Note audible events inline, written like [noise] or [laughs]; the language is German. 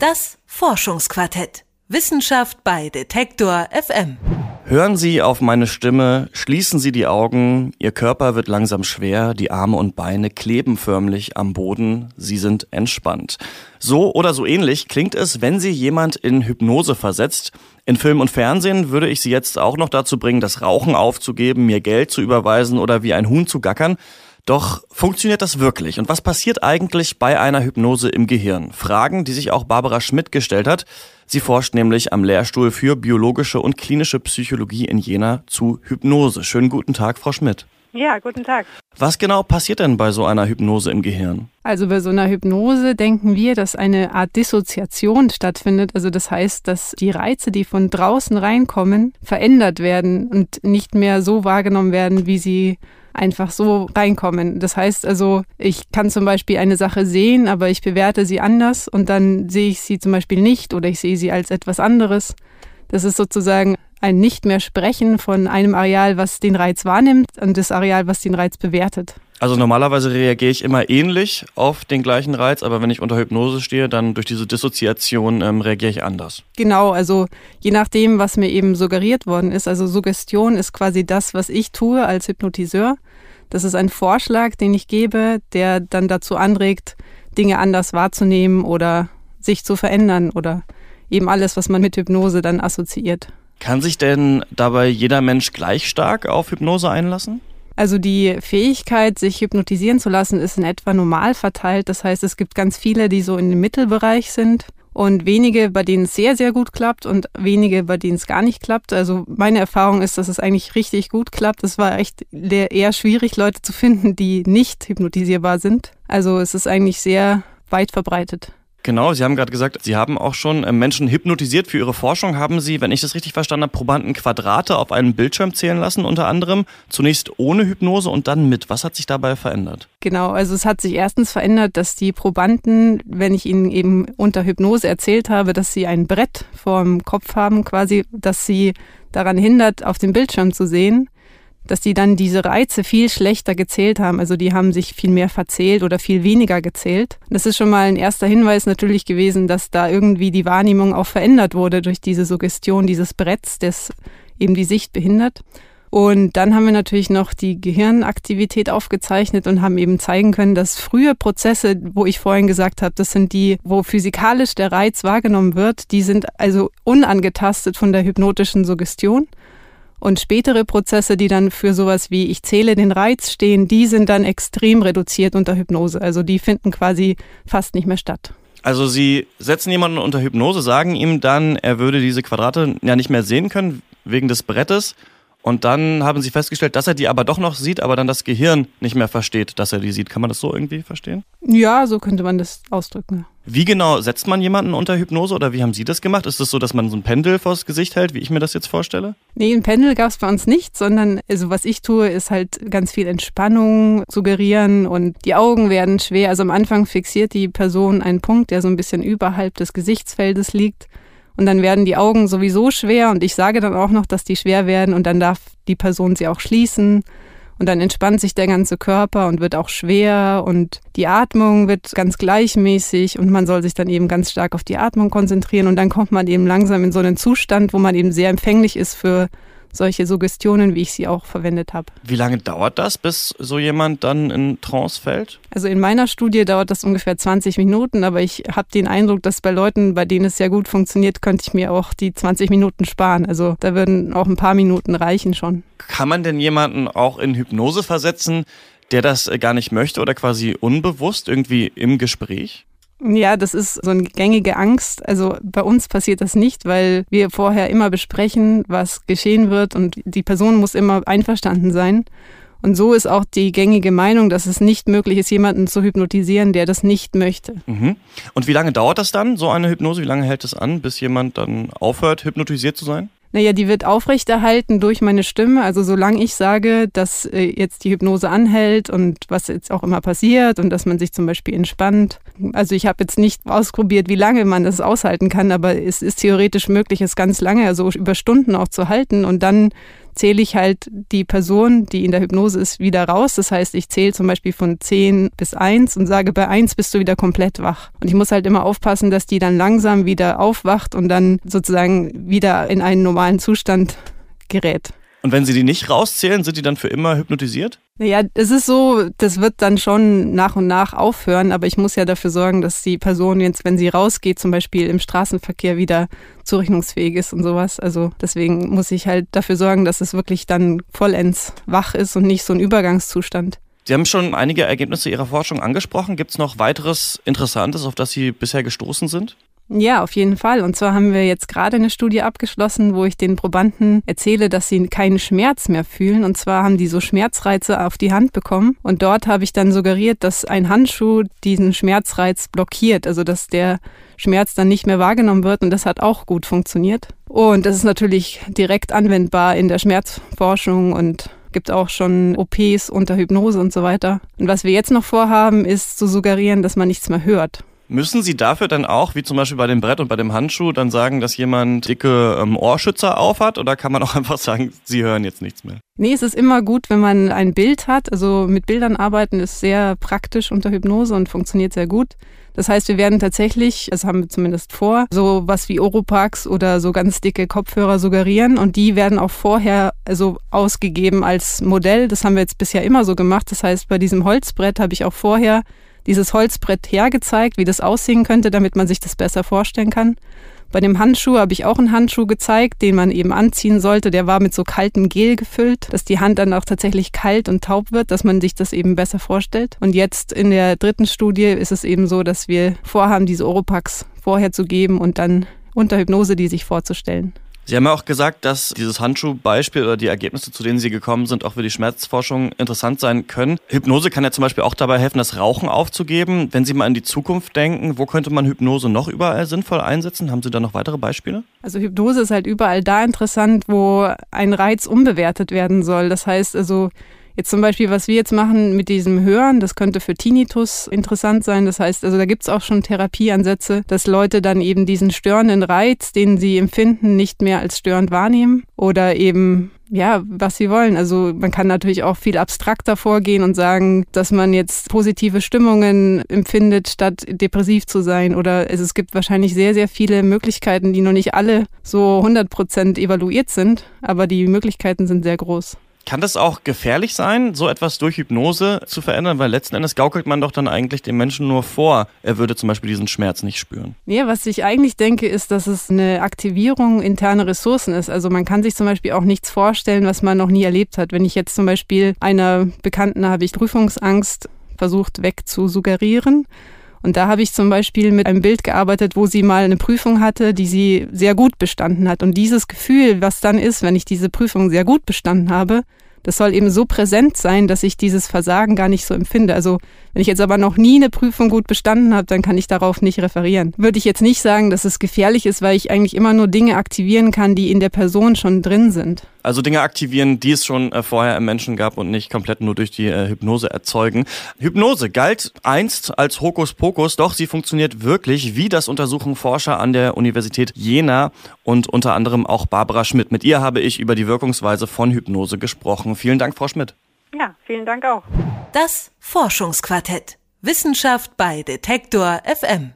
Das Forschungsquartett. Wissenschaft bei Detektor FM. Hören Sie auf meine Stimme, schließen Sie die Augen, Ihr Körper wird langsam schwer, die Arme und Beine kleben förmlich am Boden, Sie sind entspannt. So oder so ähnlich klingt es, wenn Sie jemand in Hypnose versetzt. In Film und Fernsehen würde ich Sie jetzt auch noch dazu bringen, das Rauchen aufzugeben, mir Geld zu überweisen oder wie ein Huhn zu gackern. Doch funktioniert das wirklich? Und was passiert eigentlich bei einer Hypnose im Gehirn? Fragen, die sich auch Barbara Schmidt gestellt hat. Sie forscht nämlich am Lehrstuhl für biologische und klinische Psychologie in Jena zu Hypnose. Schönen guten Tag, Frau Schmidt. Ja, guten Tag. Was genau passiert denn bei so einer Hypnose im Gehirn? Also bei so einer Hypnose denken wir, dass eine Art Dissoziation stattfindet. Also das heißt, dass die Reize, die von draußen reinkommen, verändert werden und nicht mehr so wahrgenommen werden, wie sie einfach so reinkommen. Das heißt also, ich kann zum Beispiel eine Sache sehen, aber ich bewerte sie anders und dann sehe ich sie zum Beispiel nicht oder ich sehe sie als etwas anderes. Das ist sozusagen ein nicht mehr Sprechen von einem Areal, was den Reiz wahrnimmt und das Areal, was den Reiz bewertet. Also normalerweise reagiere ich immer ähnlich auf den gleichen Reiz, aber wenn ich unter Hypnose stehe, dann durch diese Dissoziation ähm, reagiere ich anders. Genau, also je nachdem, was mir eben suggeriert worden ist. Also Suggestion ist quasi das, was ich tue als Hypnotiseur. Das ist ein Vorschlag, den ich gebe, der dann dazu anregt, Dinge anders wahrzunehmen oder sich zu verändern oder eben alles, was man mit Hypnose dann assoziiert. Kann sich denn dabei jeder Mensch gleich stark auf Hypnose einlassen? Also die Fähigkeit, sich hypnotisieren zu lassen, ist in etwa normal verteilt. Das heißt, es gibt ganz viele, die so in dem Mittelbereich sind und wenige, bei denen es sehr, sehr gut klappt und wenige, bei denen es gar nicht klappt. Also meine Erfahrung ist, dass es eigentlich richtig gut klappt. Es war echt eher schwierig, Leute zu finden, die nicht hypnotisierbar sind. Also es ist eigentlich sehr weit verbreitet. Genau, Sie haben gerade gesagt, Sie haben auch schon äh, Menschen hypnotisiert. Für Ihre Forschung haben Sie, wenn ich das richtig verstanden habe, Probanden Quadrate auf einem Bildschirm zählen lassen, unter anderem. Zunächst ohne Hypnose und dann mit. Was hat sich dabei verändert? Genau, also es hat sich erstens verändert, dass die Probanden, wenn ich ihnen eben unter Hypnose erzählt habe, dass sie ein Brett vorm Kopf haben, quasi, dass sie daran hindert, auf dem Bildschirm zu sehen, dass die dann diese Reize viel schlechter gezählt haben. Also die haben sich viel mehr verzählt oder viel weniger gezählt. Das ist schon mal ein erster Hinweis natürlich gewesen, dass da irgendwie die Wahrnehmung auch verändert wurde durch diese Suggestion dieses Bretts, das eben die Sicht behindert. Und dann haben wir natürlich noch die Gehirnaktivität aufgezeichnet und haben eben zeigen können, dass frühe Prozesse, wo ich vorhin gesagt habe, das sind die, wo physikalisch der Reiz wahrgenommen wird, die sind also unangetastet von der hypnotischen Suggestion. Und spätere Prozesse, die dann für sowas wie ich zähle den Reiz stehen, die sind dann extrem reduziert unter Hypnose. Also die finden quasi fast nicht mehr statt. Also Sie setzen jemanden unter Hypnose, sagen ihm dann, er würde diese Quadrate ja nicht mehr sehen können wegen des Brettes und dann haben sie festgestellt, dass er die aber doch noch sieht, aber dann das Gehirn nicht mehr versteht, dass er die sieht. Kann man das so irgendwie verstehen? Ja, so könnte man das ausdrücken. Wie genau setzt man jemanden unter Hypnose oder wie haben Sie das gemacht? Ist es das so, dass man so ein Pendel vors Gesicht hält, wie ich mir das jetzt vorstelle? Nee, ein Pendel gab es bei uns nicht, sondern also was ich tue, ist halt ganz viel Entspannung suggerieren und die Augen werden schwer. Also am Anfang fixiert die Person einen Punkt, der so ein bisschen überhalb des Gesichtsfeldes liegt. Und dann werden die Augen sowieso schwer und ich sage dann auch noch, dass die schwer werden und dann darf die Person sie auch schließen. Und dann entspannt sich der ganze Körper und wird auch schwer und die Atmung wird ganz gleichmäßig und man soll sich dann eben ganz stark auf die Atmung konzentrieren und dann kommt man eben langsam in so einen Zustand, wo man eben sehr empfänglich ist für solche Suggestionen, wie ich sie auch verwendet habe. Wie lange dauert das, bis so jemand dann in Trance fällt? Also in meiner Studie dauert das ungefähr 20 Minuten, aber ich habe den Eindruck, dass bei Leuten, bei denen es sehr gut funktioniert, könnte ich mir auch die 20 Minuten sparen. Also da würden auch ein paar Minuten reichen schon. Kann man denn jemanden auch in Hypnose versetzen, der das gar nicht möchte oder quasi unbewusst irgendwie im Gespräch? Ja, das ist so eine gängige Angst. Also bei uns passiert das nicht, weil wir vorher immer besprechen, was geschehen wird und die Person muss immer einverstanden sein. Und so ist auch die gängige Meinung, dass es nicht möglich ist, jemanden zu hypnotisieren, der das nicht möchte. Mhm. Und wie lange dauert das dann, so eine Hypnose? Wie lange hält es an, bis jemand dann aufhört, hypnotisiert zu sein? Naja, die wird aufrechterhalten durch meine Stimme. Also solange ich sage, dass äh, jetzt die Hypnose anhält und was jetzt auch immer passiert und dass man sich zum Beispiel entspannt. Also ich habe jetzt nicht ausprobiert, wie lange man das aushalten kann, aber es ist theoretisch möglich, es ganz lange, also über Stunden auch zu halten und dann zähle ich halt die Person, die in der Hypnose ist, wieder raus. Das heißt, ich zähle zum Beispiel von 10 bis 1 und sage, bei 1 bist du wieder komplett wach. Und ich muss halt immer aufpassen, dass die dann langsam wieder aufwacht und dann sozusagen wieder in einen normalen Zustand gerät. Und wenn Sie die nicht rauszählen, sind die dann für immer hypnotisiert? Naja, es ist so, das wird dann schon nach und nach aufhören, aber ich muss ja dafür sorgen, dass die Person jetzt, wenn sie rausgeht, zum Beispiel im Straßenverkehr wieder zurechnungsfähig ist und sowas. Also deswegen muss ich halt dafür sorgen, dass es wirklich dann vollends wach ist und nicht so ein Übergangszustand. Sie haben schon einige Ergebnisse Ihrer Forschung angesprochen. Gibt es noch weiteres Interessantes, auf das Sie bisher gestoßen sind? Ja, auf jeden Fall. Und zwar haben wir jetzt gerade eine Studie abgeschlossen, wo ich den Probanden erzähle, dass sie keinen Schmerz mehr fühlen. Und zwar haben die so Schmerzreize auf die Hand bekommen. Und dort habe ich dann suggeriert, dass ein Handschuh diesen Schmerzreiz blockiert, also dass der Schmerz dann nicht mehr wahrgenommen wird. Und das hat auch gut funktioniert. Und das ist natürlich direkt anwendbar in der Schmerzforschung und gibt auch schon OPs unter Hypnose und so weiter. Und was wir jetzt noch vorhaben, ist zu suggerieren, dass man nichts mehr hört. Müssen Sie dafür dann auch, wie zum Beispiel bei dem Brett und bei dem Handschuh, dann sagen, dass jemand dicke ähm, Ohrschützer aufhat? Oder kann man auch [laughs] einfach sagen, Sie hören jetzt nichts mehr? Nee, es ist immer gut, wenn man ein Bild hat. Also mit Bildern arbeiten ist sehr praktisch unter Hypnose und funktioniert sehr gut. Das heißt, wir werden tatsächlich, das haben wir zumindest vor, so was wie Oropax oder so ganz dicke Kopfhörer suggerieren und die werden auch vorher also ausgegeben als Modell. Das haben wir jetzt bisher immer so gemacht. Das heißt, bei diesem Holzbrett habe ich auch vorher dieses Holzbrett hergezeigt, wie das aussehen könnte, damit man sich das besser vorstellen kann. Bei dem Handschuh habe ich auch einen Handschuh gezeigt, den man eben anziehen sollte. Der war mit so kaltem Gel gefüllt, dass die Hand dann auch tatsächlich kalt und taub wird, dass man sich das eben besser vorstellt. Und jetzt in der dritten Studie ist es eben so, dass wir vorhaben, diese Oropax vorher zu geben und dann unter Hypnose die sich vorzustellen. Sie haben ja auch gesagt, dass dieses Handschuhbeispiel oder die Ergebnisse, zu denen Sie gekommen sind, auch für die Schmerzforschung interessant sein können. Hypnose kann ja zum Beispiel auch dabei helfen, das Rauchen aufzugeben. Wenn Sie mal in die Zukunft denken, wo könnte man Hypnose noch überall sinnvoll einsetzen? Haben Sie da noch weitere Beispiele? Also Hypnose ist halt überall da interessant, wo ein Reiz umbewertet werden soll. Das heißt also, Jetzt zum Beispiel, was wir jetzt machen mit diesem Hören, das könnte für Tinnitus interessant sein. Das heißt, also da gibt es auch schon Therapieansätze, dass Leute dann eben diesen störenden Reiz, den sie empfinden, nicht mehr als störend wahrnehmen oder eben ja, was sie wollen. Also man kann natürlich auch viel abstrakter vorgehen und sagen, dass man jetzt positive Stimmungen empfindet, statt depressiv zu sein. Oder es, es gibt wahrscheinlich sehr, sehr viele Möglichkeiten, die noch nicht alle so 100 Prozent evaluiert sind, aber die Möglichkeiten sind sehr groß. Kann das auch gefährlich sein, so etwas durch Hypnose zu verändern? Weil letzten Endes gaukelt man doch dann eigentlich dem Menschen nur vor, er würde zum Beispiel diesen Schmerz nicht spüren. Ja, was ich eigentlich denke, ist, dass es eine Aktivierung interner Ressourcen ist. Also man kann sich zum Beispiel auch nichts vorstellen, was man noch nie erlebt hat. Wenn ich jetzt zum Beispiel einer Bekannten habe ich Prüfungsangst versucht wegzusuggerieren. Und da habe ich zum Beispiel mit einem Bild gearbeitet, wo sie mal eine Prüfung hatte, die sie sehr gut bestanden hat. Und dieses Gefühl, was dann ist, wenn ich diese Prüfung sehr gut bestanden habe, das soll eben so präsent sein, dass ich dieses Versagen gar nicht so empfinde. Also wenn ich jetzt aber noch nie eine Prüfung gut bestanden habe, dann kann ich darauf nicht referieren. Würde ich jetzt nicht sagen, dass es gefährlich ist, weil ich eigentlich immer nur Dinge aktivieren kann, die in der Person schon drin sind. Also Dinge aktivieren, die es schon äh, vorher im Menschen gab und nicht komplett nur durch die äh, Hypnose erzeugen. Hypnose galt einst als Hokuspokus, doch sie funktioniert wirklich, wie das untersuchen Forscher an der Universität Jena und unter anderem auch Barbara Schmidt. Mit ihr habe ich über die Wirkungsweise von Hypnose gesprochen. Vielen Dank, Frau Schmidt. Ja, vielen Dank auch. Das Forschungsquartett. Wissenschaft bei Detektor FM.